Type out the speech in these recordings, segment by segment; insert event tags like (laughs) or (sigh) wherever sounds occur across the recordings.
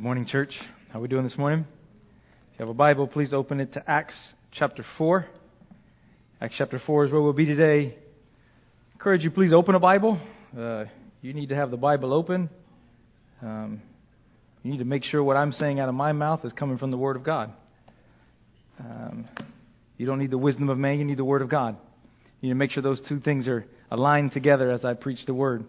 Good morning, church. How are we doing this morning? If you have a Bible, please open it to Acts chapter 4. Acts chapter 4 is where we'll be today. I encourage you, please open a Bible. Uh, you need to have the Bible open. Um, you need to make sure what I'm saying out of my mouth is coming from the Word of God. Um, you don't need the wisdom of man, you need the Word of God. You need to make sure those two things are aligned together as I preach the Word.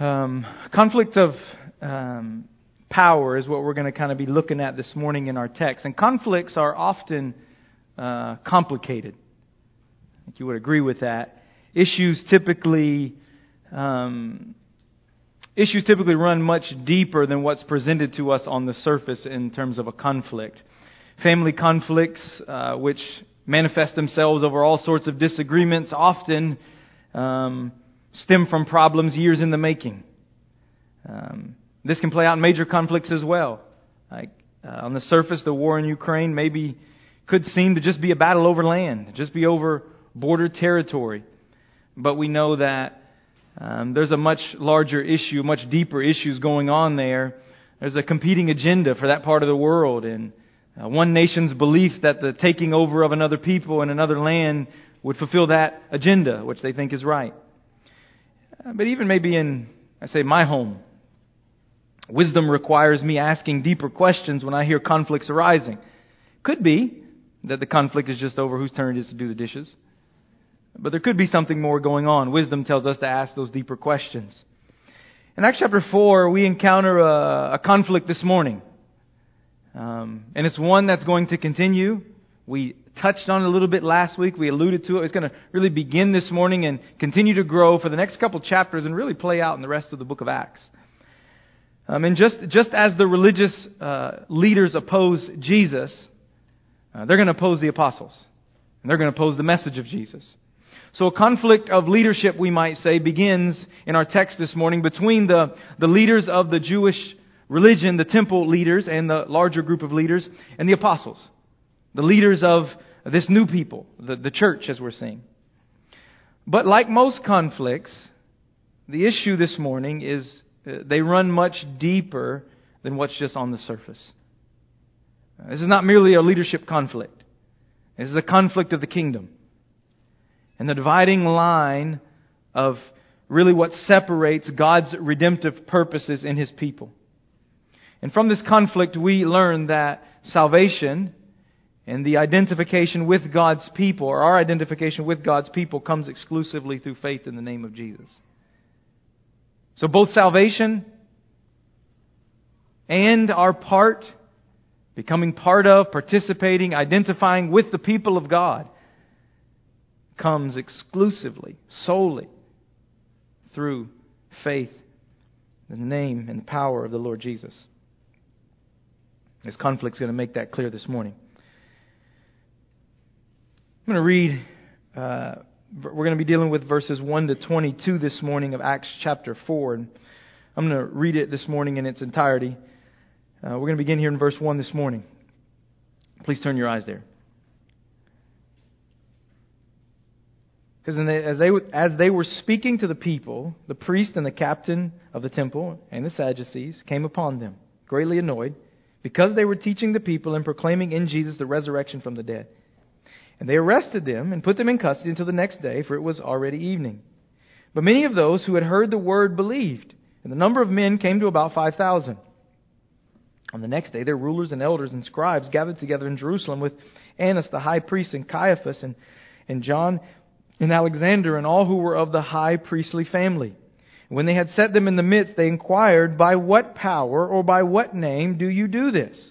Um, conflict of um, power is what we're going to kind of be looking at this morning in our text. And conflicts are often uh, complicated. I think you would agree with that. Issues typically um, issues typically run much deeper than what's presented to us on the surface in terms of a conflict. Family conflicts, uh, which manifest themselves over all sorts of disagreements, often um, stem from problems years in the making. Um, this can play out in major conflicts as well. Like uh, on the surface, the war in Ukraine maybe could seem to just be a battle over land, just be over border territory. But we know that um, there's a much larger issue, much deeper issues going on there. There's a competing agenda for that part of the world, and uh, one nation's belief that the taking over of another people in another land would fulfill that agenda, which they think is right. Uh, but even maybe in, I say, my home, Wisdom requires me asking deeper questions when I hear conflicts arising. Could be that the conflict is just over whose turn it is to do the dishes. But there could be something more going on. Wisdom tells us to ask those deeper questions. In Acts chapter 4, we encounter a, a conflict this morning. Um, and it's one that's going to continue. We touched on it a little bit last week. We alluded to it. It's going to really begin this morning and continue to grow for the next couple chapters and really play out in the rest of the book of Acts. Um, and just, just as the religious uh, leaders oppose Jesus, uh, they're going to oppose the apostles. And they're going to oppose the message of Jesus. So a conflict of leadership, we might say, begins in our text this morning between the, the leaders of the Jewish religion, the temple leaders, and the larger group of leaders, and the apostles. The leaders of this new people, the, the church, as we're seeing. But like most conflicts, the issue this morning is they run much deeper than what's just on the surface. Uh, this is not merely a leadership conflict. This is a conflict of the kingdom. And the dividing line of really what separates God's redemptive purposes in His people. And from this conflict, we learn that salvation and the identification with God's people, or our identification with God's people, comes exclusively through faith in the name of Jesus. So both salvation and our part, becoming part of, participating, identifying with the people of God, comes exclusively, solely through faith in the name and the power of the Lord Jesus. This conflict's going to make that clear this morning. I'm going to read uh, we're going to be dealing with verses 1 to 22 this morning of Acts chapter 4. And I'm going to read it this morning in its entirety. Uh, we're going to begin here in verse 1 this morning. Please turn your eyes there. Because as they, as they were speaking to the people, the priest and the captain of the temple and the Sadducees came upon them, greatly annoyed, because they were teaching the people and proclaiming in Jesus the resurrection from the dead. And they arrested them and put them in custody until the next day, for it was already evening. But many of those who had heard the word believed, and the number of men came to about 5,000. On the next day, their rulers and elders and scribes gathered together in Jerusalem with Annas the high priest and Caiaphas and, and John and Alexander and all who were of the high priestly family. And When they had set them in the midst, they inquired, By what power or by what name do you do this?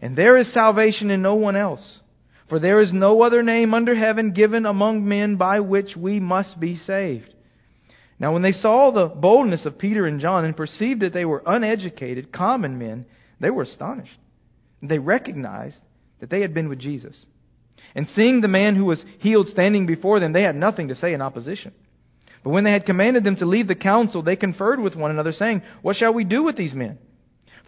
And there is salvation in no one else. For there is no other name under heaven given among men by which we must be saved. Now, when they saw the boldness of Peter and John and perceived that they were uneducated, common men, they were astonished. They recognized that they had been with Jesus. And seeing the man who was healed standing before them, they had nothing to say in opposition. But when they had commanded them to leave the council, they conferred with one another, saying, What shall we do with these men?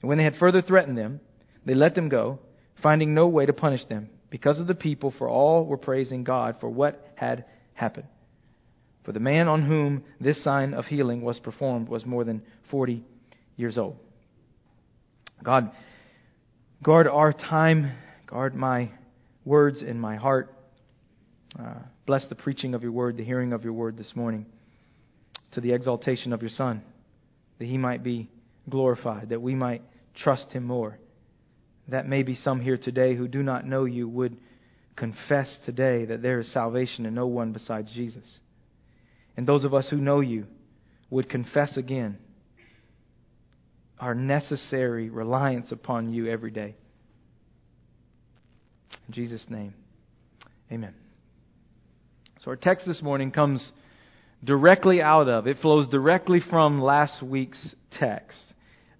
And when they had further threatened them, they let them go, finding no way to punish them because of the people, for all were praising God for what had happened. For the man on whom this sign of healing was performed was more than 40 years old. God, guard our time, guard my words in my heart. Uh, bless the preaching of your word, the hearing of your word this morning, to the exaltation of your Son, that he might be glorified, that we might trust him more. That may be some here today who do not know you would confess today that there is salvation in no one besides Jesus. And those of us who know you would confess again our necessary reliance upon you every day. In Jesus' name, amen. So our text this morning comes directly out of, it flows directly from last week's text.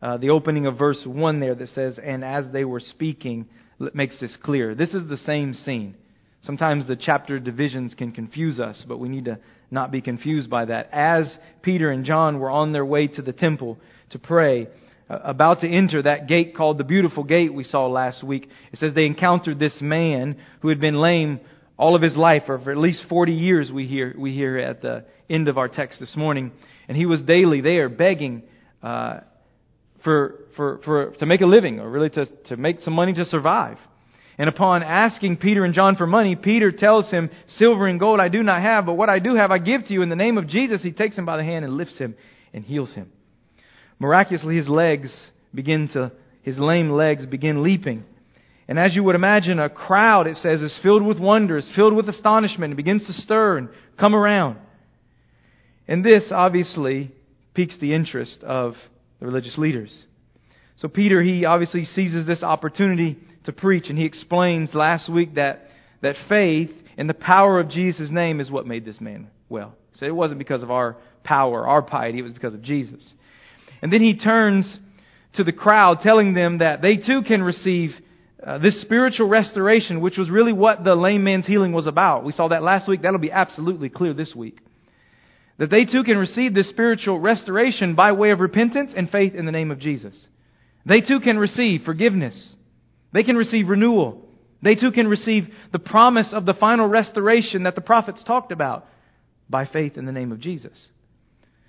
Uh, the opening of verse 1 there that says, And as they were speaking, makes this clear. This is the same scene. Sometimes the chapter divisions can confuse us, but we need to not be confused by that. As Peter and John were on their way to the temple to pray, uh, about to enter that gate called the Beautiful Gate we saw last week, it says they encountered this man who had been lame all of his life, or for at least 40 years, we hear, we hear at the end of our text this morning. And he was daily there begging uh, for, for, for, to make a living, or really to, to make some money to survive. And upon asking Peter and John for money, Peter tells him, Silver and gold I do not have, but what I do have I give to you. In the name of Jesus, he takes him by the hand and lifts him and heals him. Miraculously, his legs begin to, his lame legs begin leaping. And as you would imagine, a crowd, it says, is filled with wonder, is filled with astonishment, and begins to stir and come around. And this obviously piques the interest of the religious leaders. So Peter, he obviously seizes this opportunity to preach, and he explains last week that, that faith in the power of Jesus' name is what made this man well. So it wasn't because of our power, our piety, it was because of Jesus. And then he turns to the crowd, telling them that they too can receive uh, this spiritual restoration, which was really what the lame man's healing was about. We saw that last week. That'll be absolutely clear this week. That they too can receive this spiritual restoration by way of repentance and faith in the name of Jesus. They too can receive forgiveness. They can receive renewal. They too can receive the promise of the final restoration that the prophets talked about by faith in the name of Jesus.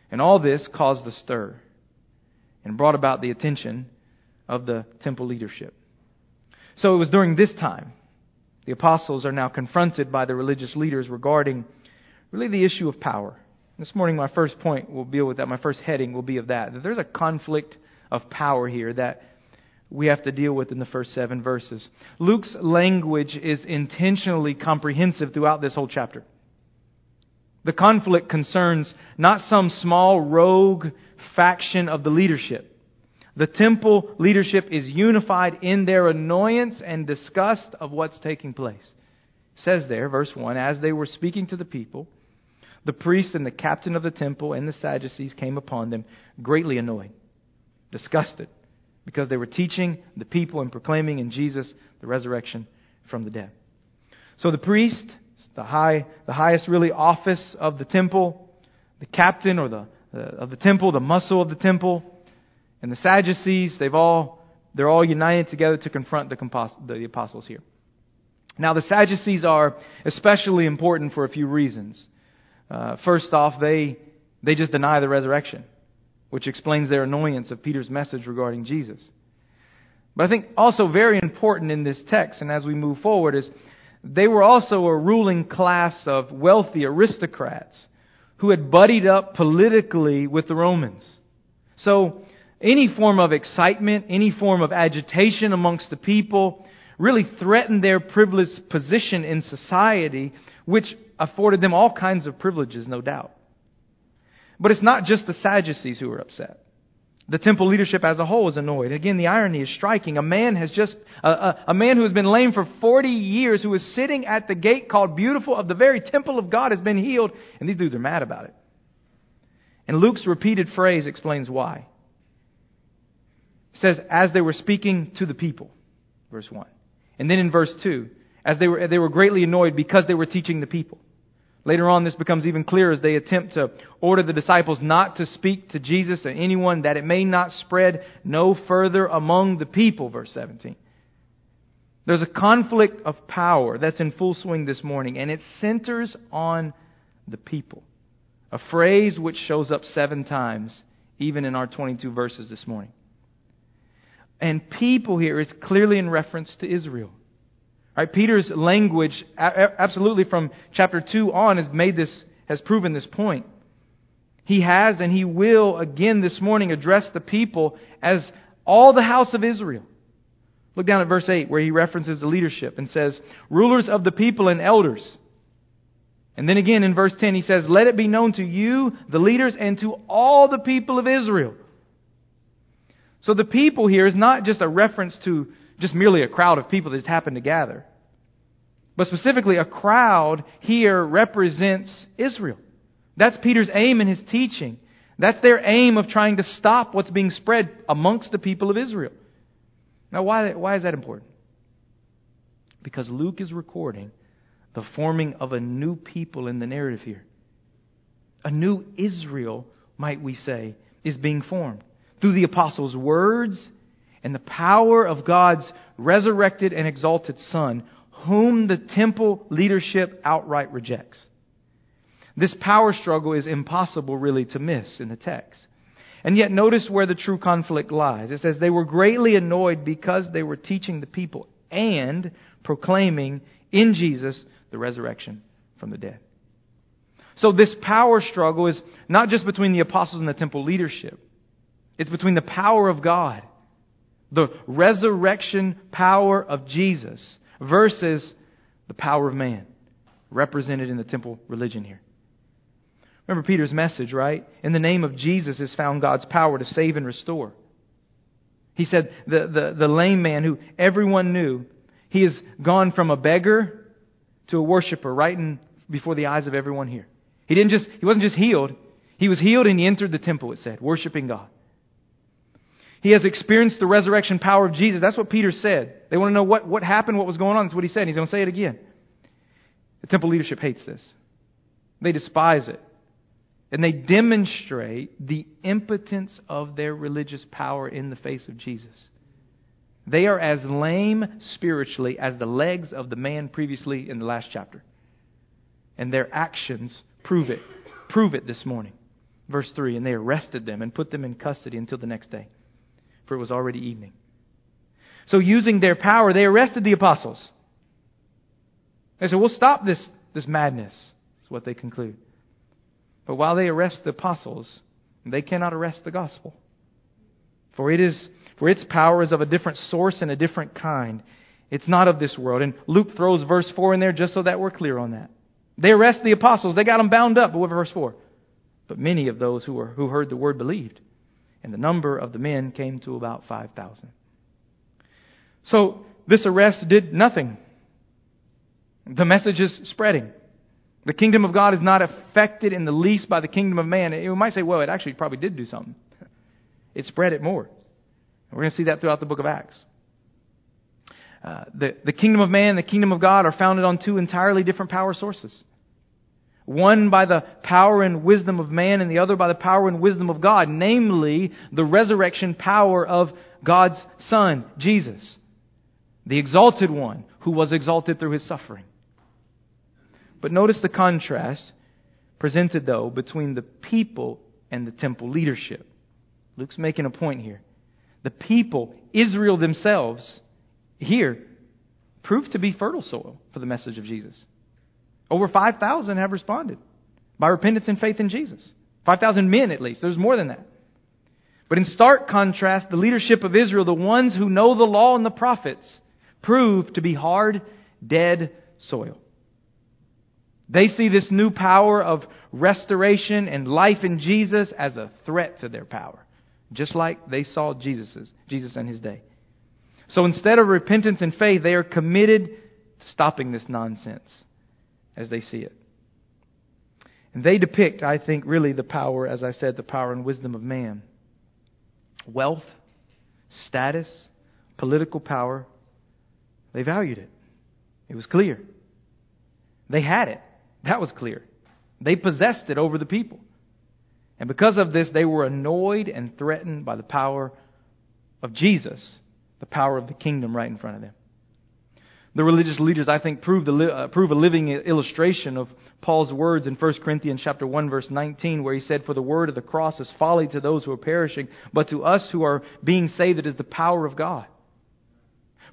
And all this caused a stir and brought about the attention of the temple leadership. So it was during this time the apostles are now confronted by the religious leaders regarding really the issue of power. This morning, my first point will deal with that. My first heading will be of that. That there's a conflict of power here that we have to deal with in the first seven verses. Luke's language is intentionally comprehensive throughout this whole chapter. The conflict concerns not some small rogue faction of the leadership. The temple leadership is unified in their annoyance and disgust of what's taking place. It says there, verse 1, as they were speaking to the people, the priest and the captain of the temple and the Sadducees came upon them, greatly annoyed disgusted because they were teaching the people and proclaiming in Jesus the resurrection from the dead. So the priest, the high, the highest really office of the temple, the captain or the uh, of the temple, the muscle of the temple, and the Sadducees, they've all they're all united together to confront the, compos- the apostles here. Now the Sadducees are especially important for a few reasons. Uh, first off, they they just deny the resurrection which explains their annoyance of Peter's message regarding Jesus. But I think also very important in this text, and as we move forward, is they were also a ruling class of wealthy aristocrats who had buddied up politically with the Romans. So, any form of excitement, any form of agitation amongst the people really threatened their privileged position in society, which afforded them all kinds of privileges, no doubt. But it's not just the Sadducees who were upset. The temple leadership as a whole is annoyed. Again, the irony is striking. A man has just, a, a, a, man who has been lame for 40 years, who is sitting at the gate called Beautiful of the very temple of God, has been healed, and these dudes are mad about it. And Luke's repeated phrase explains why. It says, as they were speaking to the people, verse 1. And then in verse 2, as they were, they were greatly annoyed because they were teaching the people. Later on, this becomes even clearer as they attempt to order the disciples not to speak to Jesus or anyone that it may not spread no further among the people, verse 17. There's a conflict of power that's in full swing this morning, and it centers on the people. A phrase which shows up seven times, even in our 22 verses this morning. And people here is clearly in reference to Israel. Right? Peter's language, absolutely from chapter 2 on, has made this, has proven this point. He has and he will again this morning address the people as all the house of Israel. Look down at verse 8 where he references the leadership and says, rulers of the people and elders. And then again in verse 10 he says, let it be known to you, the leaders, and to all the people of Israel. So the people here is not just a reference to just merely a crowd of people that just happened to gather. But specifically, a crowd here represents Israel. That's Peter's aim in his teaching. That's their aim of trying to stop what's being spread amongst the people of Israel. Now, why, why is that important? Because Luke is recording the forming of a new people in the narrative here. A new Israel, might we say, is being formed through the apostles' words and the power of God's resurrected and exalted Son, whom the temple leadership outright rejects. This power struggle is impossible really to miss in the text. And yet, notice where the true conflict lies. It says, They were greatly annoyed because they were teaching the people and proclaiming in Jesus the resurrection from the dead. So, this power struggle is not just between the apostles and the temple leadership, it's between the power of God the resurrection power of Jesus versus the power of man, represented in the temple religion here. Remember Peter's message, right? In the name of Jesus is found God's power to save and restore. He said the, the, the lame man who everyone knew, he has gone from a beggar to a worshiper right in, before the eyes of everyone here. He didn't just he wasn't just healed. He was healed and he entered the temple, it said, worshiping God. He has experienced the resurrection power of Jesus. That's what Peter said. They want to know what, what happened, what was going on. That's what he said. He's going to say it again. The temple leadership hates this, they despise it. And they demonstrate the impotence of their religious power in the face of Jesus. They are as lame spiritually as the legs of the man previously in the last chapter. And their actions prove it. Prove it this morning. Verse 3 And they arrested them and put them in custody until the next day for it was already evening. So, using their power, they arrested the apostles. They said, We'll stop this, this madness, is what they conclude. But while they arrest the apostles, they cannot arrest the gospel. For it is for its power is of a different source and a different kind. It's not of this world. And Luke throws verse 4 in there just so that we're clear on that. They arrest the apostles. They got them bound up. But what verse 4? But many of those who, were, who heard the word believed and the number of the men came to about 5,000. So this arrest did nothing. The message is spreading. The kingdom of God is not affected in the least by the kingdom of man. You might say, well, it actually probably did do something. (laughs) It spread it more. We're going to see that throughout the book of Acts. Uh, the, the kingdom of man and the kingdom of God are founded on two entirely different power sources. One by the power and wisdom of man, and the other by the power and wisdom of God, namely the resurrection power of God's Son, Jesus, the exalted one who was exalted through his suffering. But notice the contrast presented, though, between the people and the temple leadership. Luke's making a point here. The people, Israel themselves, here, proved to be fertile soil for the message of Jesus. Over 5,000 have responded. by repentance and faith in Jesus. 5,000 men at least. There's more than that. But in stark contrast, the leadership of Israel, the ones who know the law and the prophets, prove to be hard, dead soil. They see this new power of restoration and life in Jesus as a threat to their power, just like they saw Jesus's, Jesus in his day. So instead of repentance and faith, they are committed to stopping this nonsense as they see it. And they depict, I think, really the power, as I said, the power and wisdom of man. Wealth, status, political power, they valued it. It was clear. They had it. That was clear. They possessed it over the people. And because of this, they were annoyed and threatened by the power of Jesus, the power of the kingdom right in front of them. The religious leaders, I think, prove, the, uh, prove a living illustration of Paul's words in 1 Corinthians chapter 1 verse 19 where he said, For the word of the cross is folly to those who are perishing, but to us who are being saved it is the power of God.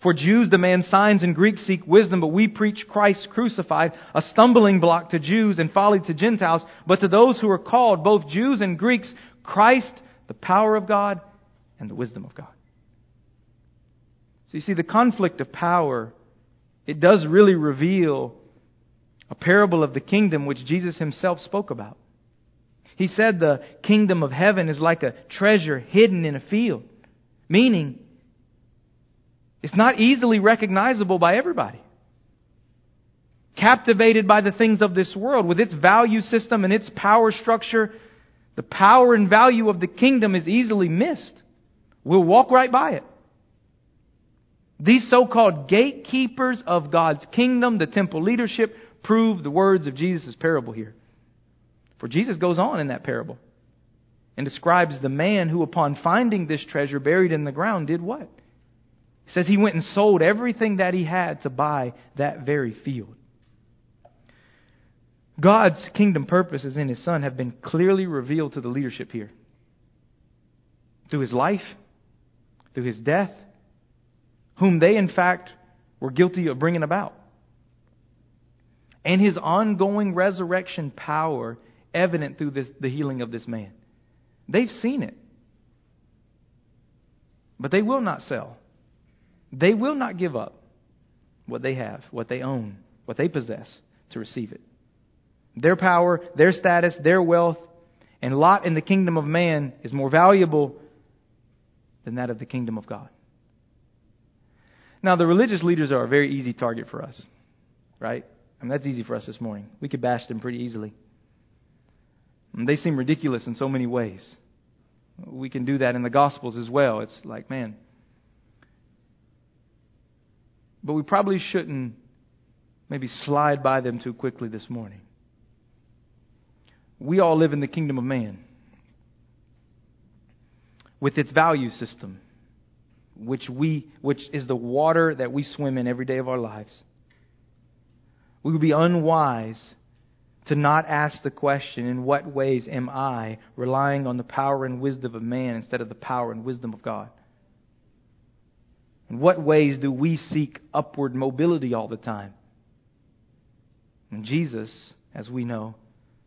For Jews demand signs and Greeks seek wisdom, but we preach Christ crucified, a stumbling block to Jews and folly to Gentiles. But to those who are called, both Jews and Greeks, Christ, the power of God and the wisdom of God. So you see, the conflict of power, it does really reveal a parable of the kingdom which Jesus himself spoke about. He said the kingdom of heaven is like a treasure hidden in a field, meaning it's not easily recognizable by everybody. Captivated by the things of this world, with its value system and its power structure, the power and value of the kingdom is easily missed. We'll walk right by it. These so called gatekeepers of God's kingdom, the temple leadership, prove the words of Jesus' parable here. For Jesus goes on in that parable and describes the man who, upon finding this treasure buried in the ground, did what? He says he went and sold everything that he had to buy that very field. God's kingdom purposes in his son have been clearly revealed to the leadership here. Through his life, through his death, whom they in fact were guilty of bringing about. And his ongoing resurrection power evident through this, the healing of this man. They've seen it. But they will not sell. They will not give up what they have, what they own, what they possess to receive it. Their power, their status, their wealth, and lot in the kingdom of man is more valuable than that of the kingdom of God. Now, the religious leaders are a very easy target for us, right? I mean, that's easy for us this morning. We could bash them pretty easily. And they seem ridiculous in so many ways. We can do that in the Gospels as well. It's like, man, but we probably shouldn't maybe slide by them too quickly this morning. We all live in the kingdom of man with its value system, which, we, which is the water that we swim in every day of our lives. We would be unwise to not ask the question in what ways am I relying on the power and wisdom of man instead of the power and wisdom of God? In what ways do we seek upward mobility all the time? And Jesus, as we know,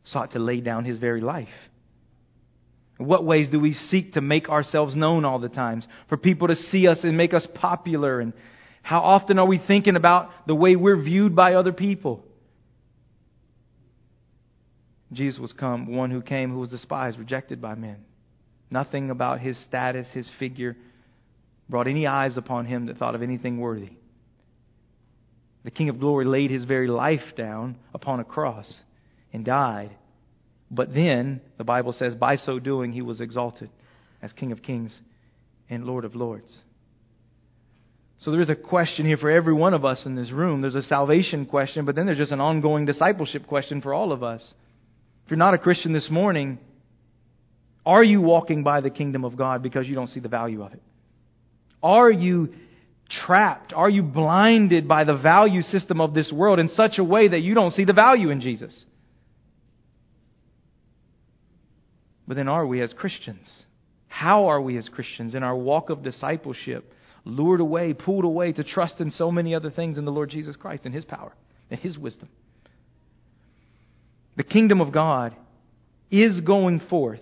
sought to lay down his very life. In what ways do we seek to make ourselves known all the times? For people to see us and make us popular? And how often are we thinking about the way we're viewed by other people? Jesus was come, one who came who was despised, rejected by men. Nothing about his status, his figure, brought any eyes upon him that thought of anything worthy. The King of Glory laid his very life down upon a cross and died. But then, the Bible says, by so doing, he was exalted as King of Kings and Lord of Lords. So there is a question here for every one of us in this room. There's a salvation question, but then there's just an ongoing discipleship question for all of us. If you're not a Christian this morning, are you walking by the kingdom of God because you don't see the value of it? Are you trapped? Are you blinded by the value system of this world in such a way that you don't see the value in Jesus? But then are we as Christians? How are we as Christians in our walk of discipleship, lured away, pulled away to trust in so many other things in the Lord Jesus Christ and His power and His wisdom? the kingdom of God is going forth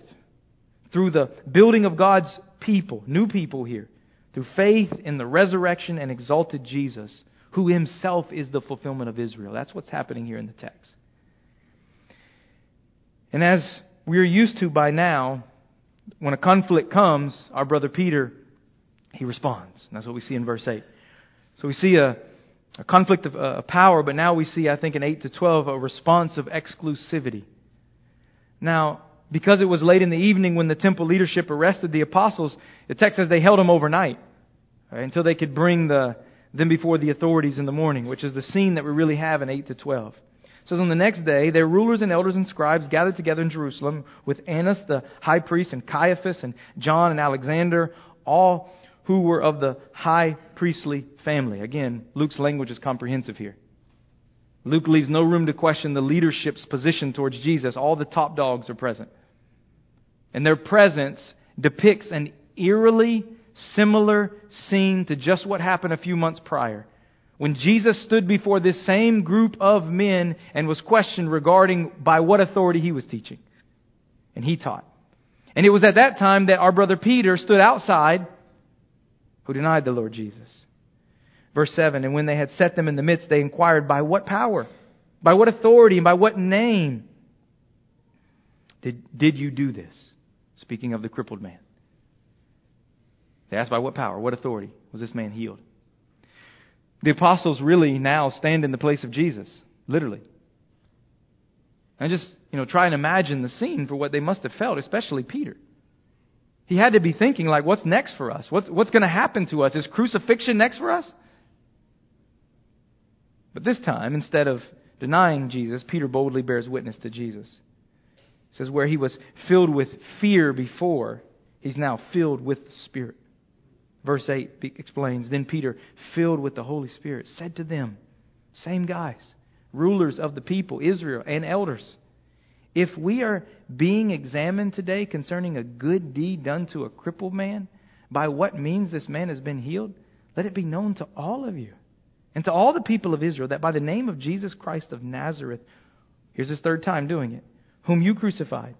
through the building of God's people, new people here, through faith in the resurrection and exalted Jesus, who himself is the fulfillment of Israel. That's what's happening here in the text. And as we're used to by now, when a conflict comes, our brother Peter, he responds. And that's what we see in verse 8. So we see a, a conflict of uh, power, but now we see, I think, in 8 to 12, a response of exclusivity. Now, because it was late in the evening when the temple leadership arrested the apostles, the text says they held them overnight right, until they could bring the, them before the authorities in the morning, which is the scene that we really have in 8 to 12. Says on the next day, their rulers and elders and scribes gathered together in Jerusalem with Annas the high priest and Caiaphas and John and Alexander, all who were of the high priestly family. Again, Luke's language is comprehensive here. Luke leaves no room to question the leadership's position towards Jesus. All the top dogs are present. And their presence depicts an eerily similar scene to just what happened a few months prior. When Jesus stood before this same group of men and was questioned regarding by what authority he was teaching. And he taught. And it was at that time that our brother Peter stood outside who denied the Lord Jesus. Verse 7 And when they had set them in the midst, they inquired, By what power? By what authority? And by what name did, did you do this? Speaking of the crippled man. They asked, By what power? What authority was this man healed? The apostles really now stand in the place of Jesus, literally. And just, you know, try and imagine the scene for what they must have felt, especially Peter. He had to be thinking, like, what's next for us? What's, what's going to happen to us? Is crucifixion next for us? But this time, instead of denying Jesus, Peter boldly bears witness to Jesus. It says, where he was filled with fear before, he's now filled with the Spirit. Verse 8 explains Then Peter, filled with the Holy Spirit, said to them, same guys, rulers of the people, Israel, and elders, if we are being examined today concerning a good deed done to a crippled man, by what means this man has been healed, let it be known to all of you and to all the people of Israel that by the name of Jesus Christ of Nazareth, here's his third time doing it, whom you crucified,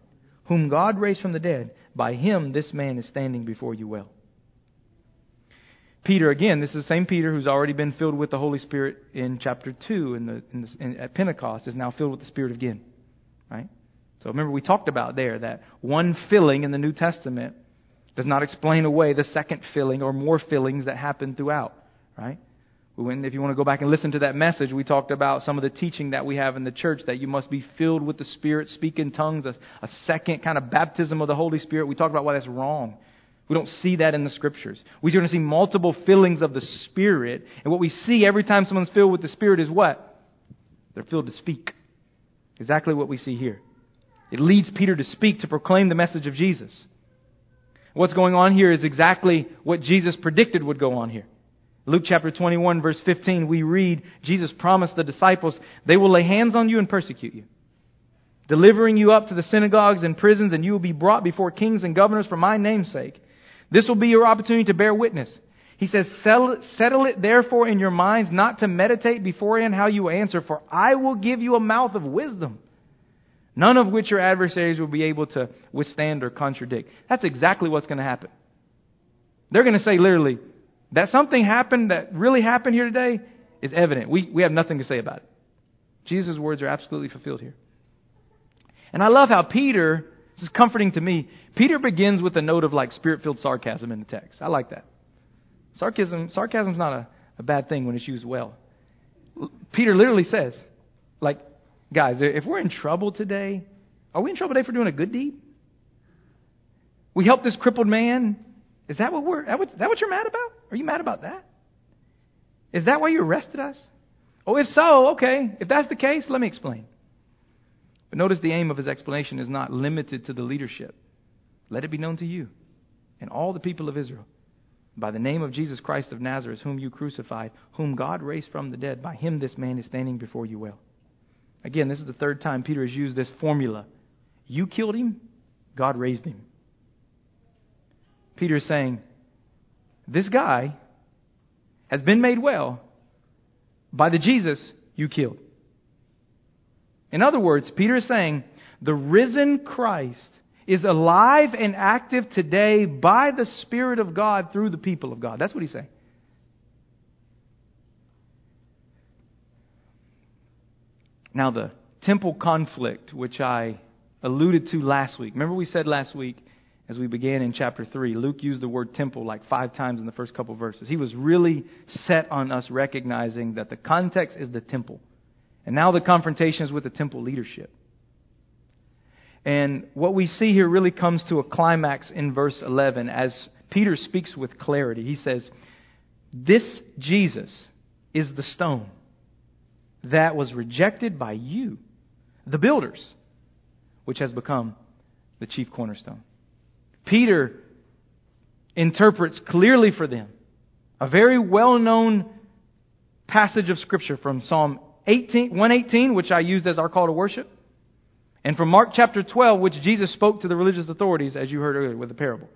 whom God raised from the dead, by him this man is standing before you well. Peter, again, this is the same Peter who's already been filled with the Holy Spirit in chapter 2 in the, in the, in, at Pentecost, is now filled with the Spirit again. Right? So remember, we talked about there that one filling in the New Testament does not explain away the second filling or more fillings that happen throughout, right? We when if you want to go back and listen to that message, we talked about some of the teaching that we have in the church that you must be filled with the Spirit, speak in tongues, a, a second kind of baptism of the Holy Spirit. We talked about why that's wrong. We don't see that in the Scriptures. We're going to see multiple fillings of the Spirit, and what we see every time someone's filled with the Spirit is what? They're filled to speak. Exactly what we see here. It leads Peter to speak, to proclaim the message of Jesus. What's going on here is exactly what Jesus predicted would go on here. Luke chapter 21, verse 15, we read Jesus promised the disciples, They will lay hands on you and persecute you, delivering you up to the synagogues and prisons, and you will be brought before kings and governors for my name's sake. This will be your opportunity to bear witness. He says, Settle it therefore in your minds not to meditate beforehand how you answer, for I will give you a mouth of wisdom None of which your adversaries will be able to withstand or contradict. That's exactly what's going to happen. They're going to say literally, that something happened that really happened here today is evident. We, we have nothing to say about it. Jesus' words are absolutely fulfilled here. And I love how Peter, this is comforting to me, Peter begins with a note of like spirit filled sarcasm in the text. I like that. Sarcasm, sarcasm's not a, a bad thing when it's used well. Peter literally says, like, Guys, if we're in trouble today, are we in trouble today for doing a good deed? We helped this crippled man. Is that what we're, is that what you're mad about? Are you mad about that? Is that why you arrested us? Oh, if so, okay. If that's the case, let me explain. But notice the aim of his explanation is not limited to the leadership. Let it be known to you and all the people of Israel by the name of Jesus Christ of Nazareth, whom you crucified, whom God raised from the dead. By him this man is standing before you well. Again, this is the third time Peter has used this formula. You killed him, God raised him. Peter is saying, This guy has been made well by the Jesus you killed. In other words, Peter is saying the risen Christ is alive and active today by the Spirit of God through the people of God. That's what he's saying. Now, the temple conflict, which I alluded to last week. Remember, we said last week, as we began in chapter 3, Luke used the word temple like five times in the first couple verses. He was really set on us recognizing that the context is the temple. And now the confrontation is with the temple leadership. And what we see here really comes to a climax in verse 11 as Peter speaks with clarity. He says, This Jesus is the stone that was rejected by you, the builders, which has become the chief cornerstone. Peter interprets clearly for them a very well known passage of Scripture from Psalm 18, 118, which I used as our call to worship. And from Mark chapter 12, which Jesus spoke to the religious authorities, as you heard earlier with the parable.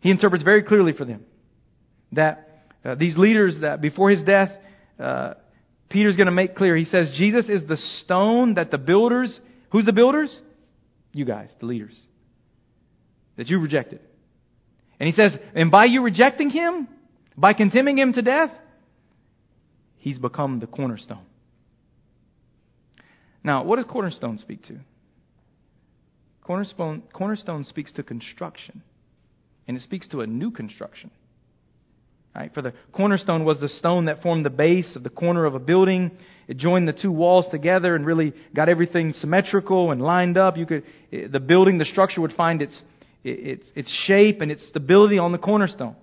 He interprets very clearly for them that uh, these leaders, that before his death, uh, Peter's going to make clear. He says, Jesus is the stone that the builders, who's the builders? You guys, the leaders, that you rejected. And he says, and by you rejecting him, by condemning him to death, he's become the cornerstone. Now, what does cornerstone speak to? Cornerstone, cornerstone speaks to construction, and it speaks to a new construction. Right? For the cornerstone was the stone that formed the base of the corner of a building. It joined the two walls together and really got everything symmetrical and lined up. You could, the building, the structure would find its, its, its shape and its stability on the cornerstone.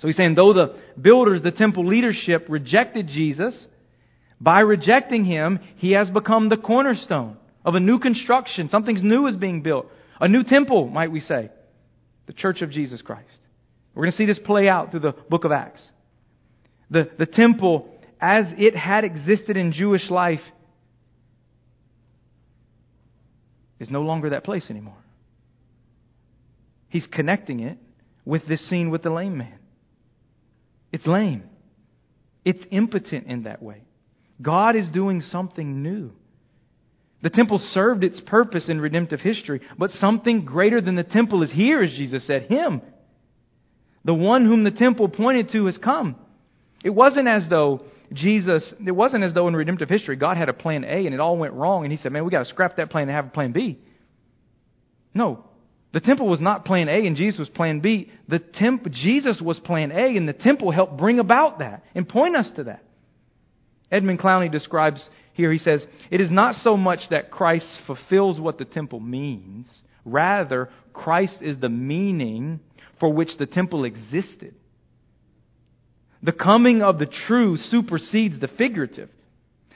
So he's saying, though the builders, the temple leadership, rejected Jesus, by rejecting him, he has become the cornerstone of a new construction. Something's new is being built. A new temple, might we say. The church of Jesus Christ. We're going to see this play out through the book of Acts. The, the temple, as it had existed in Jewish life, is no longer that place anymore. He's connecting it with this scene with the lame man. It's lame. It's impotent in that way. God is doing something new. The temple served its purpose in redemptive history, but something greater than the temple is here, as Jesus said. Him. The one whom the temple pointed to has come. It wasn't as though Jesus, it wasn't as though in redemptive history God had a plan A and it all went wrong and he said, man, we got to scrap that plan and have a plan B. No. The temple was not plan A and Jesus was plan B. The temp, Jesus was plan A and the temple helped bring about that and point us to that. Edmund Clowney describes here, he says, It is not so much that Christ fulfills what the temple means, rather, Christ is the meaning for which the temple existed. The coming of the true supersedes the figurative.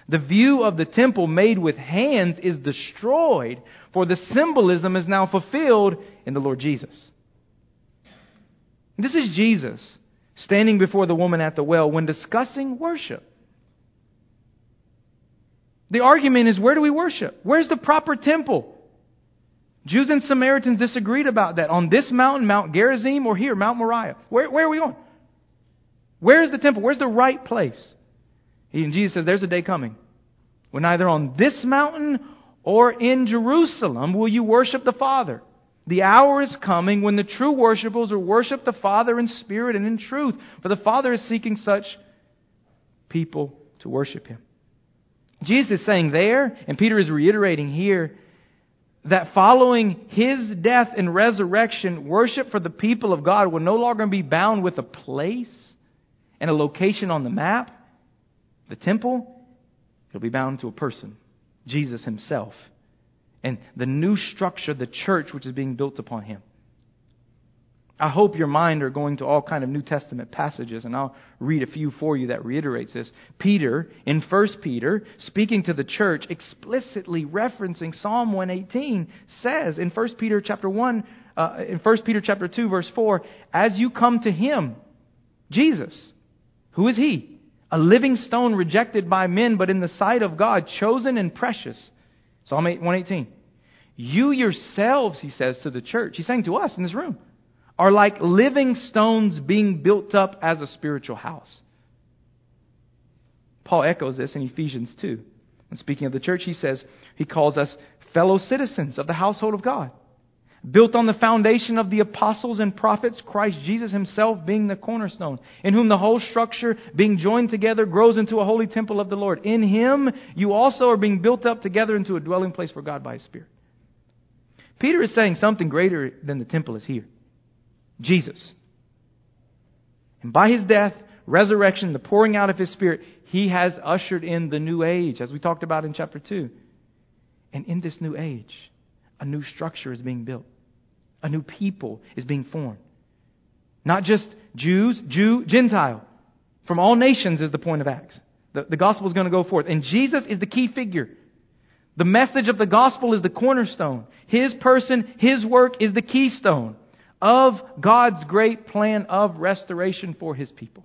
The view of the temple made with hands is destroyed, for the symbolism is now fulfilled in the Lord Jesus. This is Jesus standing before the woman at the well when discussing worship. The argument is where do we worship? Where's the proper temple? Jews and Samaritans disagreed about that. On this mountain, Mount Gerizim, or here, Mount Moriah. Where, where are we going? Where's the temple? Where's the right place? And Jesus says, There's a day coming when either on this mountain or in Jerusalem will you worship the Father. The hour is coming when the true worshippers will worship the Father in spirit and in truth, for the Father is seeking such people to worship Him. Jesus is saying there, and Peter is reiterating here, that following his death and resurrection, worship for the people of God will no longer be bound with a place and a location on the map, the temple. It'll be bound to a person, Jesus himself, and the new structure, the church, which is being built upon him. I hope your mind are going to all kind of New Testament passages, and I'll read a few for you that reiterates this. Peter, in 1 Peter, speaking to the church, explicitly referencing Psalm 118, says in 1 Peter chapter 1, uh, in 1 Peter chapter 2, verse 4, as you come to him, Jesus, who is he? A living stone rejected by men, but in the sight of God, chosen and precious. Psalm 8, 118. You yourselves, he says to the church, he's saying to us in this room, are like living stones being built up as a spiritual house. Paul echoes this in Ephesians 2. And speaking of the church, he says he calls us fellow citizens of the household of God, built on the foundation of the apostles and prophets, Christ Jesus himself being the cornerstone, in whom the whole structure, being joined together, grows into a holy temple of the Lord. In him, you also are being built up together into a dwelling place for God by his Spirit. Peter is saying something greater than the temple is here Jesus. And by his death, resurrection, the pouring out of his Spirit, he has ushered in the new age, as we talked about in chapter 2. And in this new age, a new structure is being built, a new people is being formed. Not just Jews, Jew, Gentile. From all nations is the point of Acts. The, the gospel is going to go forth. And Jesus is the key figure. The message of the gospel is the cornerstone. His person, His work is the keystone of God's great plan of restoration for His people.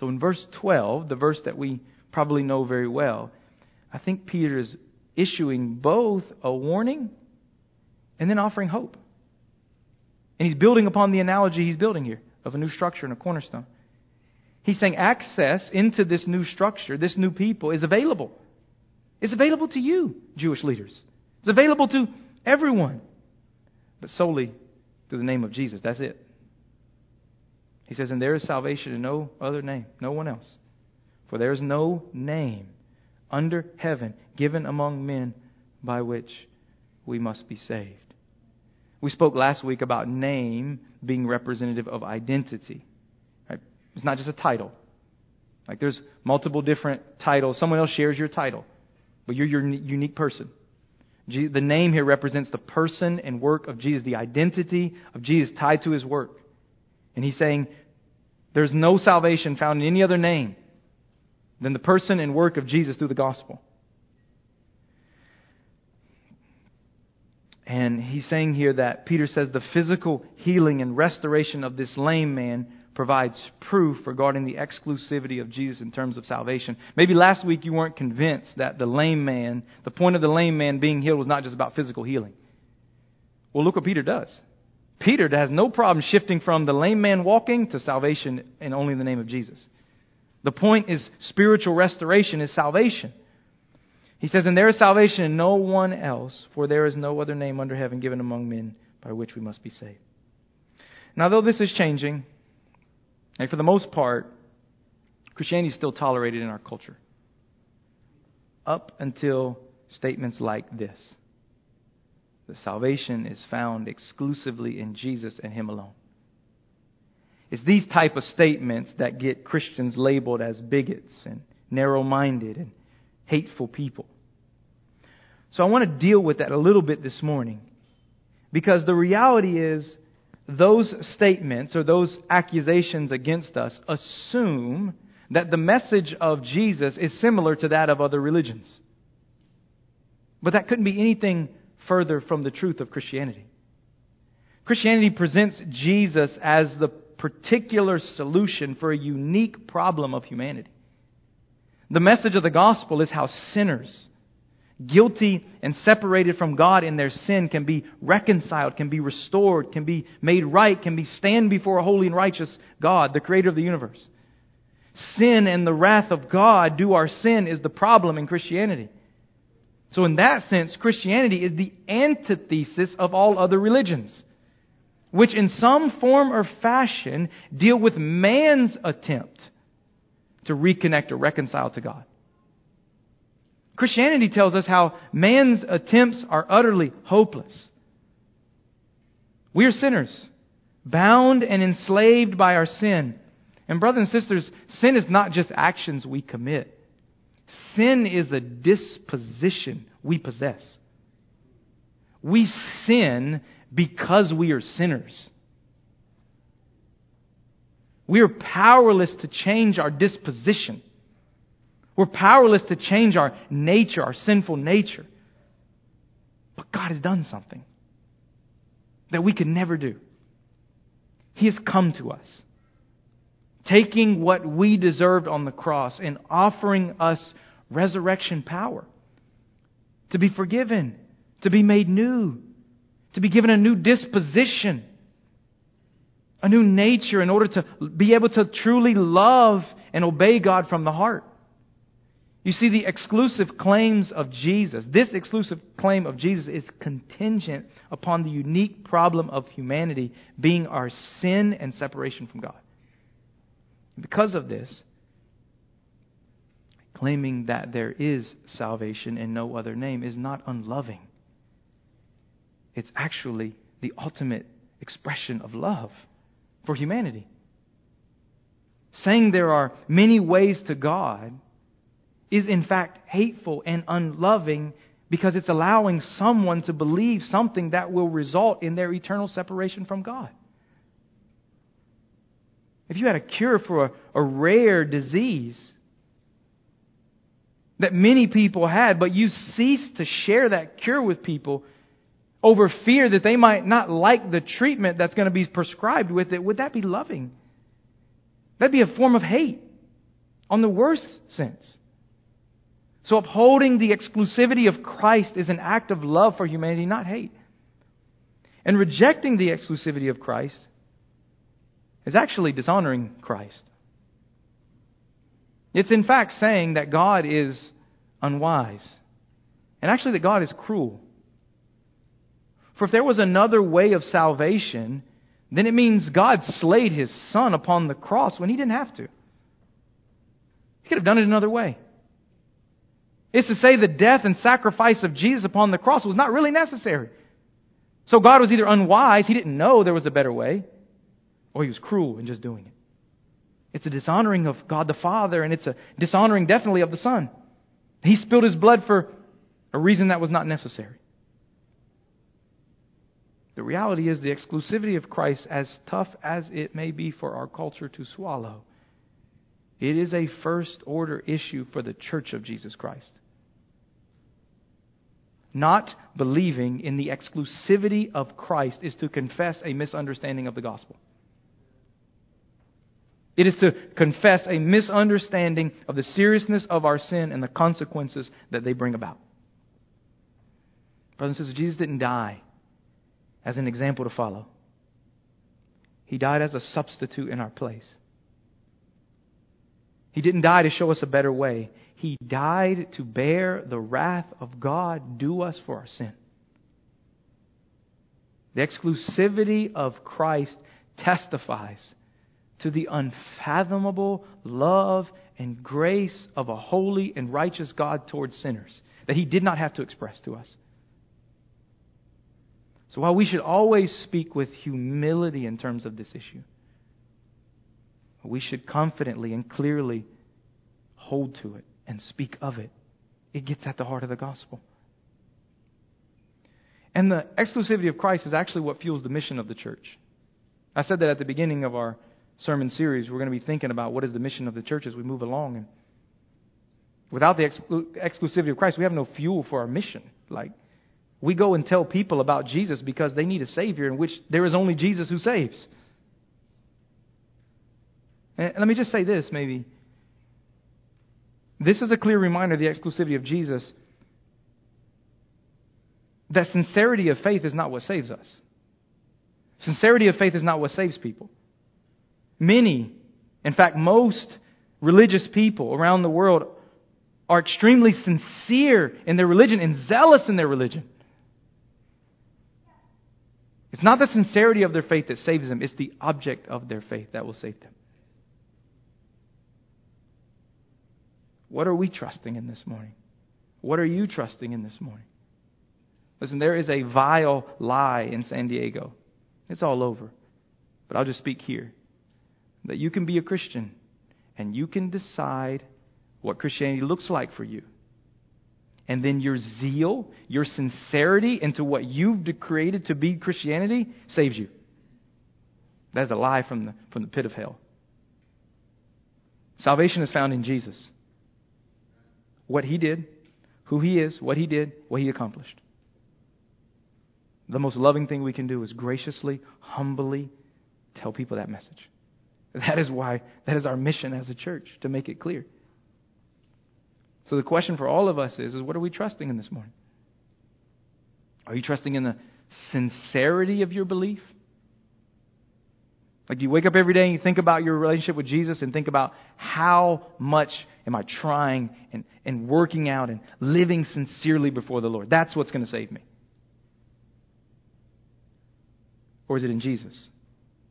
So in verse 12, the verse that we probably know very well, I think Peter is issuing both a warning and then offering hope. And he's building upon the analogy he's building here of a new structure and a cornerstone. He's saying access into this new structure, this new people, is available. It's available to you, Jewish leaders. It's available to everyone, but solely through the name of Jesus. That's it. He says, And there is salvation in no other name, no one else. For there is no name under heaven given among men by which we must be saved. We spoke last week about name being representative of identity. It's not just a title. Like there's multiple different titles. Someone else shares your title, but you're your unique person. The name here represents the person and work of Jesus, the identity of Jesus tied to his work. And he's saying there's no salvation found in any other name than the person and work of Jesus through the gospel. And he's saying here that Peter says the physical healing and restoration of this lame man provides proof regarding the exclusivity of Jesus in terms of salvation. Maybe last week you weren't convinced that the lame man, the point of the lame man being healed was not just about physical healing. Well, look what Peter does. Peter has no problem shifting from the lame man walking to salvation in only the name of Jesus. The point is spiritual restoration is salvation. He says, And there is salvation in no one else, for there is no other name under heaven given among men by which we must be saved. Now, though this is changing, and for the most part, Christianity is still tolerated in our culture. Up until statements like this the salvation is found exclusively in Jesus and Him alone. It's these type of statements that get Christians labeled as bigots and narrow minded and hateful people. So I want to deal with that a little bit this morning because the reality is those statements or those accusations against us assume that the message of Jesus is similar to that of other religions. But that couldn't be anything further from the truth of Christianity. Christianity presents Jesus as the particular solution for a unique problem of humanity. The message of the gospel is how sinners, guilty and separated from God in their sin can be reconciled, can be restored, can be made right, can be stand before a holy and righteous God, the creator of the universe. Sin and the wrath of God due our sin is the problem in Christianity. So in that sense, Christianity is the antithesis of all other religions, which in some form or fashion deal with man's attempt to reconnect or reconcile to God. Christianity tells us how man's attempts are utterly hopeless. We are sinners, bound and enslaved by our sin. And, brothers and sisters, sin is not just actions we commit, sin is a disposition we possess. We sin because we are sinners. We are powerless to change our disposition. We're powerless to change our nature, our sinful nature. But God has done something that we could never do. He has come to us, taking what we deserved on the cross and offering us resurrection power to be forgiven, to be made new, to be given a new disposition, a new nature in order to be able to truly love and obey God from the heart. You see, the exclusive claims of Jesus, this exclusive claim of Jesus is contingent upon the unique problem of humanity being our sin and separation from God. Because of this, claiming that there is salvation in no other name is not unloving. It's actually the ultimate expression of love for humanity. Saying there are many ways to God is in fact hateful and unloving because it's allowing someone to believe something that will result in their eternal separation from God. If you had a cure for a, a rare disease that many people had, but you ceased to share that cure with people over fear that they might not like the treatment that's going to be prescribed with it, would that be loving? That'd be a form of hate on the worst sense. So upholding the exclusivity of Christ is an act of love for humanity, not hate. And rejecting the exclusivity of Christ is actually dishonoring Christ. It's in fact saying that God is unwise, and actually that God is cruel. For if there was another way of salvation, then it means God slayed his son upon the cross when he didn't have to. He could have done it another way It's to say the death and sacrifice of Jesus upon the cross was not really necessary. So God was either unwise, he didn't know there was a better way, or he was cruel in just doing it. It's a dishonoring of God the Father, and it's a dishonoring definitely of the Son. He spilled his blood for a reason that was not necessary. The reality is the exclusivity of Christ, as tough as it may be for our culture to swallow, it is a first order issue for the church of Jesus Christ. Not believing in the exclusivity of Christ is to confess a misunderstanding of the gospel. It is to confess a misunderstanding of the seriousness of our sin and the consequences that they bring about. Brothers and sisters, Jesus didn't die as an example to follow. He died as a substitute in our place. He didn't die to show us a better way. He died to bear the wrath of God due us for our sin. The exclusivity of Christ testifies to the unfathomable love and grace of a holy and righteous God towards sinners that he did not have to express to us. So while we should always speak with humility in terms of this issue, we should confidently and clearly hold to it and speak of it. It gets at the heart of the gospel. And the exclusivity of Christ is actually what fuels the mission of the church. I said that at the beginning of our sermon series. We're going to be thinking about what is the mission of the church as we move along. And without the exclu- exclusivity of Christ, we have no fuel for our mission. Like, we go and tell people about Jesus because they need a Savior in which there is only Jesus who saves. And let me just say this, maybe. This is a clear reminder of the exclusivity of Jesus that sincerity of faith is not what saves us. Sincerity of faith is not what saves people. Many, in fact, most religious people around the world are extremely sincere in their religion and zealous in their religion. It's not the sincerity of their faith that saves them, it's the object of their faith that will save them. What are we trusting in this morning? What are you trusting in this morning? Listen, there is a vile lie in San Diego. It's all over. But I'll just speak here. That you can be a Christian and you can decide what Christianity looks like for you. And then your zeal, your sincerity into what you've created to be Christianity saves you. That is a lie from the, from the pit of hell. Salvation is found in Jesus what he did, who he is, what he did, what he accomplished. The most loving thing we can do is graciously, humbly tell people that message. That is why, that is our mission as a church, to make it clear. So the question for all of us is, is what are we trusting in this morning? Are you trusting in the sincerity of your belief? Like you wake up every day and you think about your relationship with Jesus and think about how much am I trying and, and working out and living sincerely before the Lord? That's what's going to save me. Or is it in Jesus,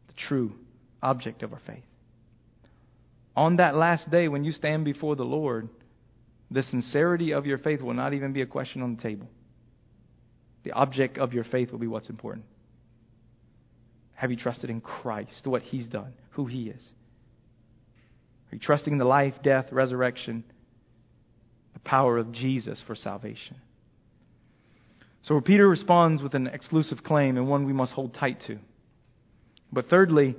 the true object of our faith? On that last day, when you stand before the Lord, the sincerity of your faith will not even be a question on the table. The object of your faith will be what's important. Have you trusted in Christ, what He's done, who He is? Are you trusting in the life, death, resurrection, the power of Jesus for salvation? So Peter responds with an exclusive claim and one we must hold tight to. But thirdly,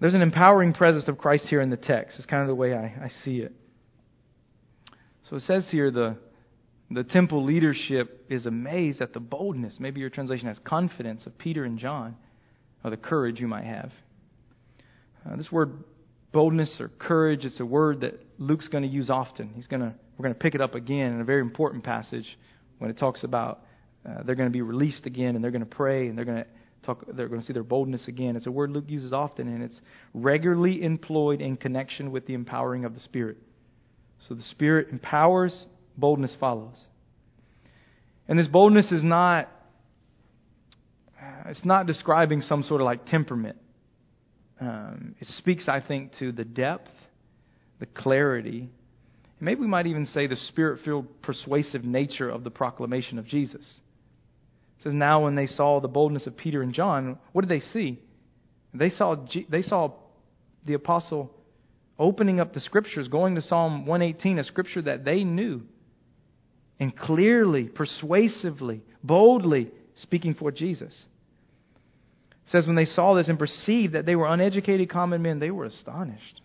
there's an empowering presence of Christ here in the text. It's kind of the way I, I see it. So it says here the, the temple leadership is amazed at the boldness, maybe your translation has confidence of Peter and John, or the courage you might have. Uh, this word boldness or courage, it's a word that Luke's going to use often. He's going to, we're going to pick it up again in a very important passage when it talks about uh, they're going to be released again and they're going to pray and they're going to talk they're going to see their boldness again. It's a word Luke uses often and it's regularly employed in connection with the empowering of the Spirit. So the Spirit empowers, boldness follows. And this boldness is not it's not describing some sort of like temperament. Um, it speaks, I think, to the depth, the clarity, and maybe we might even say the spirit filled persuasive nature of the proclamation of Jesus. It says, Now when they saw the boldness of Peter and John, what did they see? They saw, they saw the apostle opening up the scriptures, going to Psalm 118, a scripture that they knew, and clearly, persuasively, boldly speaking for Jesus. It says, when they saw this and perceived that they were uneducated common men, they were astonished.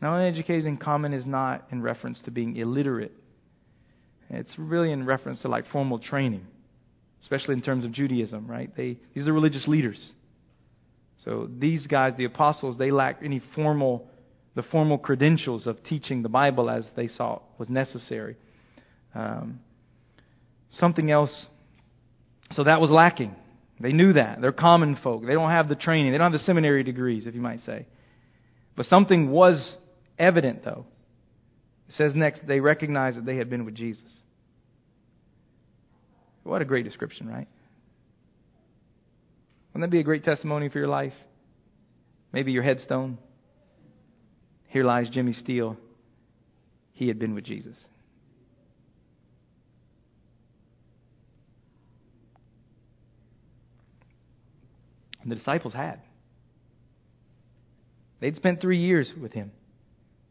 Now, uneducated and common is not in reference to being illiterate. It's really in reference to like formal training, especially in terms of Judaism, right? They, these are religious leaders. So these guys, the apostles, they lacked any formal, the formal credentials of teaching the Bible as they saw was necessary. Um, something else, so that was lacking. They knew that. They're common folk. They don't have the training. They don't have the seminary degrees, if you might say. But something was evident, though. It says next, they recognized that they had been with Jesus. What a great description, right? Wouldn't that be a great testimony for your life? Maybe your headstone. Here lies Jimmy Steele. He had been with Jesus. And the disciples had. They'd spent three years with him.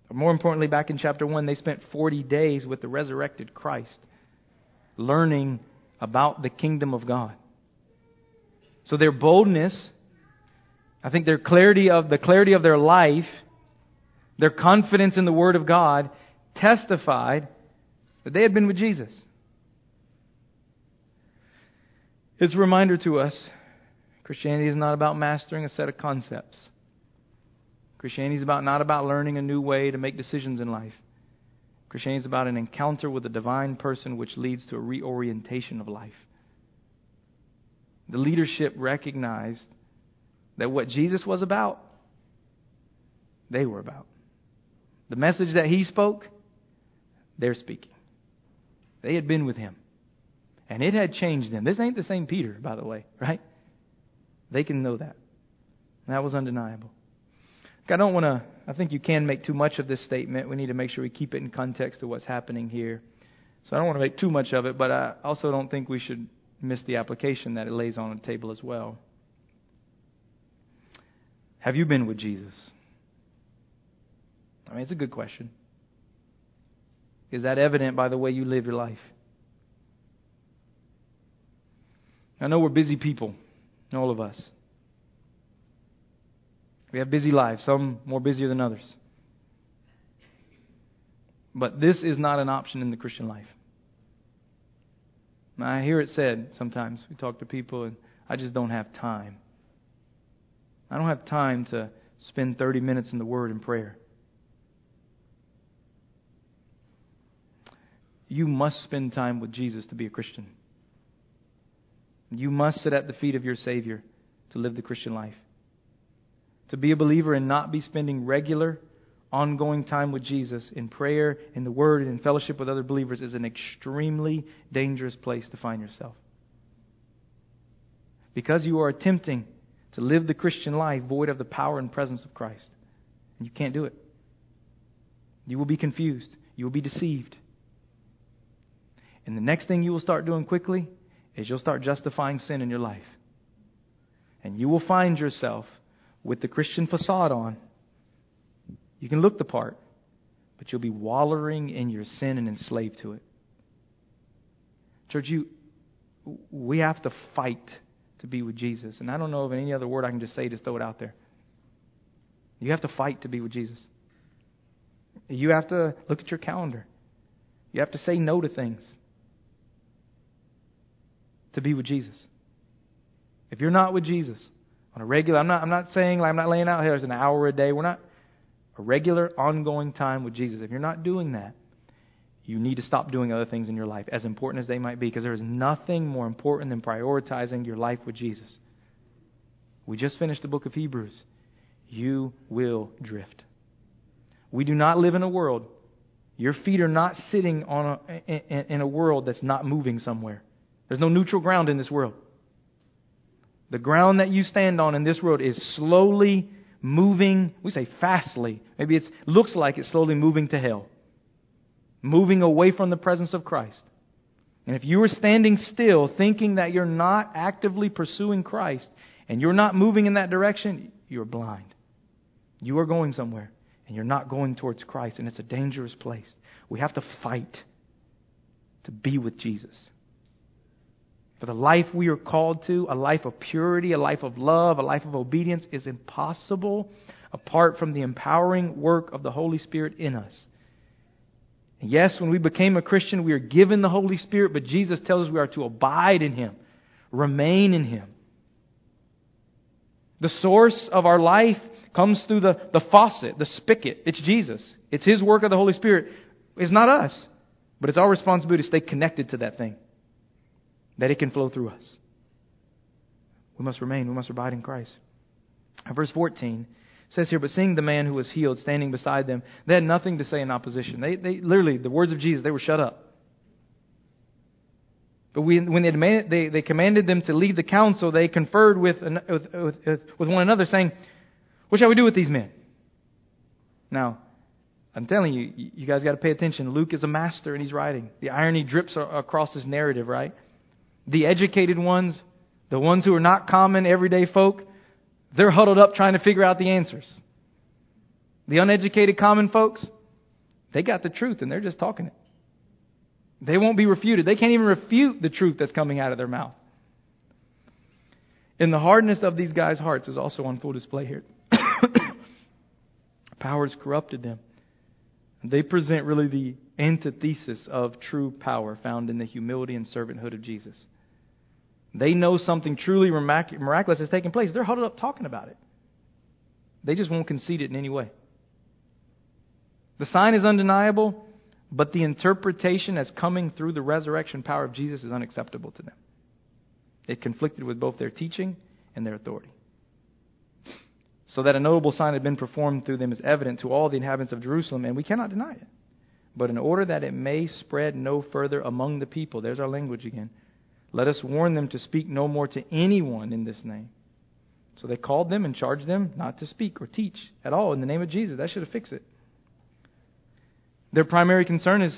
But more importantly, back in chapter 1, they spent 40 days with the resurrected Christ, learning about the kingdom of God. So their boldness, I think their clarity of the clarity of their life, their confidence in the Word of God testified that they had been with Jesus. It's a reminder to us Christianity is not about mastering a set of concepts. Christianity is about not about learning a new way to make decisions in life. Christianity is about an encounter with a divine person which leads to a reorientation of life. The leadership recognized that what Jesus was about, they were about. The message that he spoke, they're speaking. They had been with him. And it had changed them. This ain't the same Peter, by the way, right? They can know that. That was undeniable. I don't want to, I think you can make too much of this statement. We need to make sure we keep it in context of what's happening here. So I don't want to make too much of it, but I also don't think we should miss the application that it lays on the table as well. Have you been with Jesus? I mean, it's a good question. Is that evident by the way you live your life? I know we're busy people, all of us. We have busy lives, some more busier than others. But this is not an option in the Christian life. I hear it said sometimes. We talk to people, and I just don't have time. I don't have time to spend 30 minutes in the Word and prayer. You must spend time with Jesus to be a Christian. You must sit at the feet of your Savior to live the Christian life. To be a believer and not be spending regular, ongoing time with Jesus in prayer, in the Word, and in fellowship with other believers is an extremely dangerous place to find yourself. Because you are attempting to live the Christian life void of the power and presence of Christ. And you can't do it. You will be confused. You will be deceived. And the next thing you will start doing quickly is you'll start justifying sin in your life. And you will find yourself with the Christian facade on. You can look the part, but you'll be wallowing in your sin and enslaved to it. Church, you, we have to fight to be with Jesus. And I don't know of any other word I can just say, just throw it out there. You have to fight to be with Jesus. You have to look at your calendar. You have to say no to things to be with Jesus. If you're not with Jesus on a regular, I'm not, I'm not saying, like I'm not laying out here as an hour a day. We're not a regular, ongoing time with Jesus. If you're not doing that, you need to stop doing other things in your life, as important as they might be, because there is nothing more important than prioritizing your life with Jesus. We just finished the book of Hebrews. You will drift. We do not live in a world. Your feet are not sitting on a, in, in a world that's not moving somewhere. There's no neutral ground in this world. The ground that you stand on in this world is slowly moving, we say fastly. Maybe it looks like it's slowly moving to hell. Moving away from the presence of Christ. And if you are standing still thinking that you're not actively pursuing Christ and you're not moving in that direction, you're blind. You are going somewhere and you're not going towards Christ, and it's a dangerous place. We have to fight to be with Jesus. For the life we are called to, a life of purity, a life of love, a life of obedience, is impossible apart from the empowering work of the Holy Spirit in us. And yes, when we became a Christian, we are given the Holy Spirit, but Jesus tells us we are to abide in Him, remain in Him. The source of our life comes through the, the faucet, the spigot. It's Jesus. It's His work of the Holy Spirit. It's not us, but it's our responsibility to stay connected to that thing that it can flow through us. We must remain, we must abide in Christ. Verse 14 says here, But seeing the man who was healed standing beside them, they had nothing to say in opposition. They, they literally, the words of Jesus, they were shut up. But when they, demanded, they, they commanded them to leave the council, they conferred with, with, with, with one another, saying, What shall we do with these men? Now, I'm telling you, you guys got to pay attention. Luke is a master and he's writing. The irony drips across his narrative, right? The educated ones, the ones who are not common everyday folk, they're huddled up trying to figure out the answers. The uneducated common folks, they got the truth and they're just talking it. They won't be refuted. They can't even refute the truth that's coming out of their mouth. And the hardness of these guys' hearts is also on full display here. (coughs) Power has corrupted them. They present really the antithesis of true power found in the humility and servanthood of Jesus. They know something truly miraculous has taken place. They're huddled up talking about it. They just won't concede it in any way. The sign is undeniable, but the interpretation as coming through the resurrection power of Jesus is unacceptable to them. It conflicted with both their teaching and their authority. So that a notable sign had been performed through them is evident to all the inhabitants of Jerusalem, and we cannot deny it. But in order that it may spread no further among the people, there's our language again let us warn them to speak no more to anyone in this name. So they called them and charged them not to speak or teach at all in the name of Jesus. That should have fixed it. Their primary concern is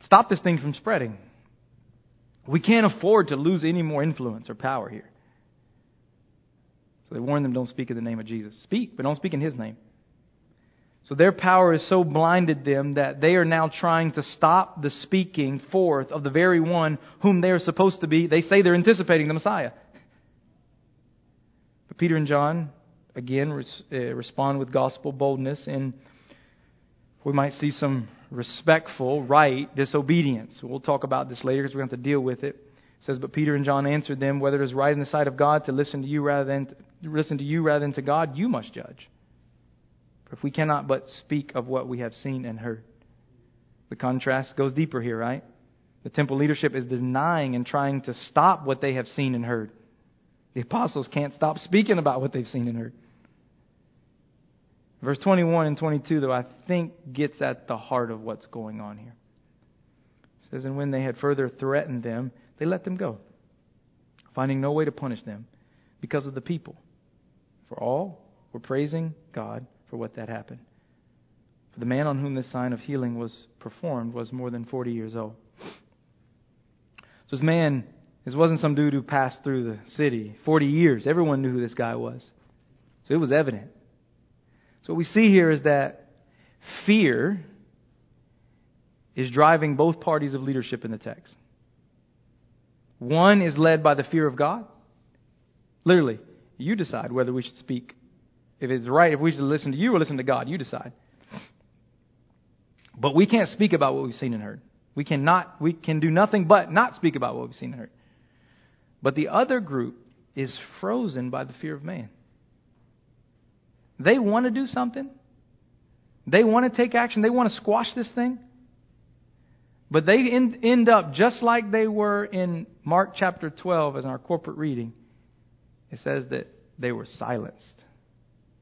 stop this thing from spreading. We can't afford to lose any more influence or power here. So they warned them don't speak in the name of Jesus. Speak, but don't speak in his name. So their power has so blinded them that they are now trying to stop the speaking forth of the very one whom they are supposed to be. They say they're anticipating the Messiah. But Peter and John, again, res- uh, respond with gospel boldness, and we might see some respectful, right disobedience. We'll talk about this later because we have to deal with it. It says, But Peter and John answered them, Whether it is right in the sight of God to listen to you rather than to, listen to you rather than to God, you must judge if we cannot but speak of what we have seen and heard. The contrast goes deeper here, right? The temple leadership is denying and trying to stop what they have seen and heard. The apostles can't stop speaking about what they've seen and heard. Verse 21 and 22, though, I think gets at the heart of what's going on here. It says, And when they had further threatened them, they let them go, finding no way to punish them because of the people. For all were praising God for what that happened. For the man on whom this sign of healing was performed was more than 40 years old. So this man, this wasn't some dude who passed through the city. 40 years. Everyone knew who this guy was. So it was evident. So what we see here is that fear is driving both parties of leadership in the text. One is led by the fear of God. Literally, you decide whether we should speak. If it's right, if we should listen to you or listen to God, you decide. But we can't speak about what we've seen and heard. We cannot, we can do nothing but not speak about what we've seen and heard. But the other group is frozen by the fear of man. They want to do something. They want to take action. They want to squash this thing. But they end, up just like they were in Mark chapter 12 as in our corporate reading. It says that they were silenced.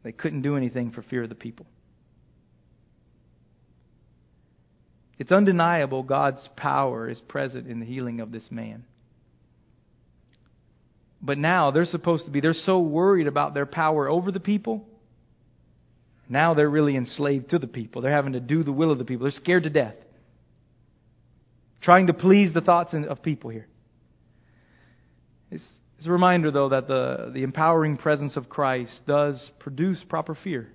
They couldn't do anything for fear of the people. It's undeniable God's power is present in the healing of this man. But now they're supposed to be, they're so worried about their power over the people. Now they're really enslaved to the people. They're having to do the will of the people. They're scared to death. Trying to please the thoughts of people here. It's, it's a reminder, though, that the, the empowering presence of Christ does produce proper fear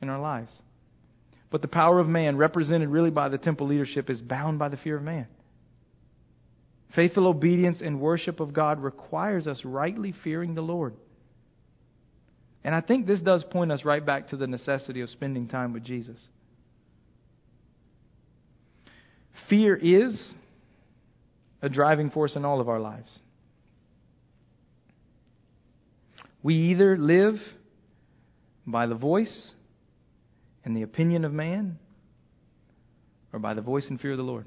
in our lives. But the power of man, represented really by the temple leadership, is bound by the fear of man. Faithful obedience and worship of God requires us rightly fearing the Lord. And I think this does point us right back to the necessity of spending time with Jesus. Fear is a driving force in all of our lives. We either live by the voice and the opinion of man, or by the voice and fear of the Lord.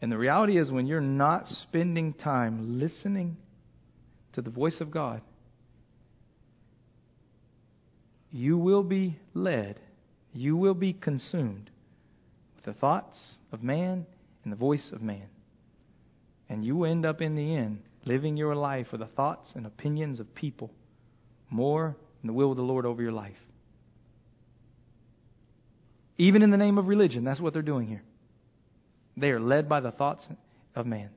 And the reality is, when you're not spending time listening to the voice of God, you will be led, you will be consumed with the thoughts of man and the voice of man. And you end up in the end living your life with the thoughts and opinions of people more than the will of the Lord over your life. Even in the name of religion, that's what they're doing here. They are led by the thoughts of man.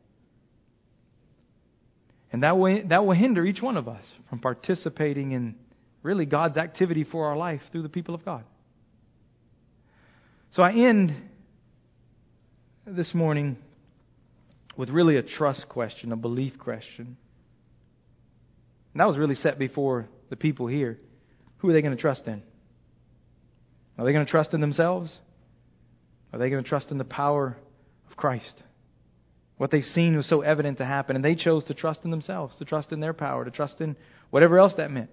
And that will, that will hinder each one of us from participating in really God's activity for our life through the people of God. So I end this morning with really a trust question, a belief question. And that was really set before the people here, who are they going to trust in? Are they going to trust in themselves? Are they going to trust in the power of Christ? What they've seen was so evident to happen, and they chose to trust in themselves, to trust in their power, to trust in whatever else that meant.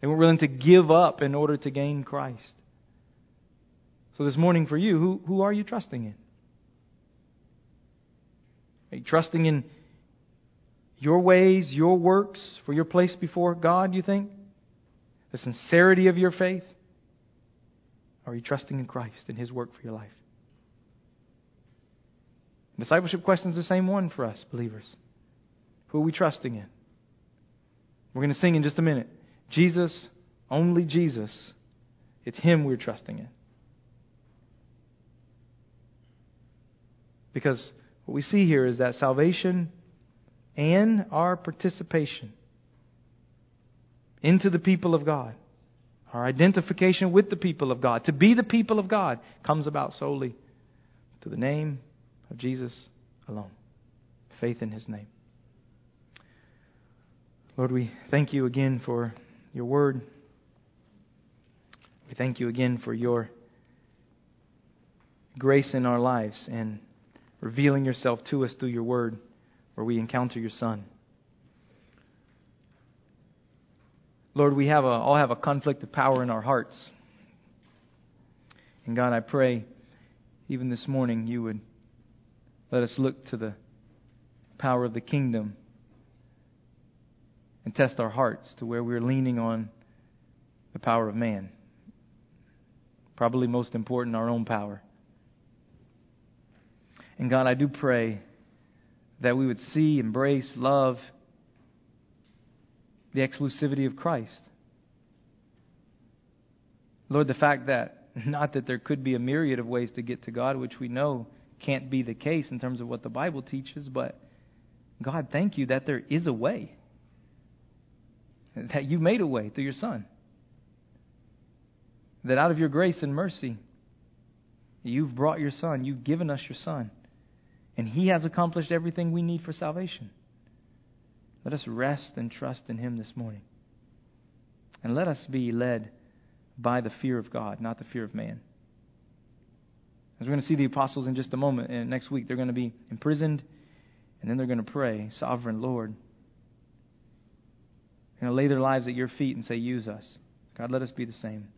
They weren't willing to give up in order to gain Christ. So this morning for you, who, who are you trusting in? Are you trusting in your ways, your works for your place before God, you think? The sincerity of your faith? Or are you trusting in Christ and His work for your life? Discipleship question is the same one for us, believers. Who are we trusting in? We're going to sing in just a minute. Jesus, only Jesus. It's Him we're trusting in. Because what we see here is that salvation and our participation into the people of God, our identification with the people of God, to be the people of God, comes about solely to the name of Jesus alone. Faith in His name. Lord, we thank you again for your word. We thank you again for your grace in our lives and revealing yourself to us through your word where we encounter your Son. Lord, we have a, all have a conflict of power in our hearts. And God, I pray, even this morning, you would let us look to the power of the kingdom and test our hearts to where we're leaning on the power of man. Probably most important, our own power. And God, I do pray that we would see, embrace, love the exclusivity of Christ. Lord, the fact that, (laughs) not that there could be a myriad of ways to get to God, which we know can't be the case in terms of what the Bible teaches, but God, thank you that there is a way. (laughs) That you made a way through your Son. That out of your grace and mercy, you've brought your Son, you've given us your Son, and He has accomplished everything we need for salvation. Let us rest and trust in Him this morning. And let us be led by the fear of God, not the fear of man. As we're going to see the apostles in just a moment, and next week they're going to be imprisoned, and then they're going to pray, Sovereign Lord. They're going to lay their lives at your feet and say, Use us. God, let us be the same.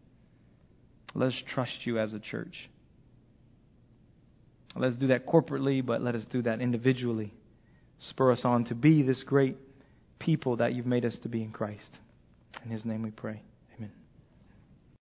Let us trust you as a church. Let us do that corporately, but let us do that individually. Spur us on to be this great people that you've made us to be in Christ. In his name we pray.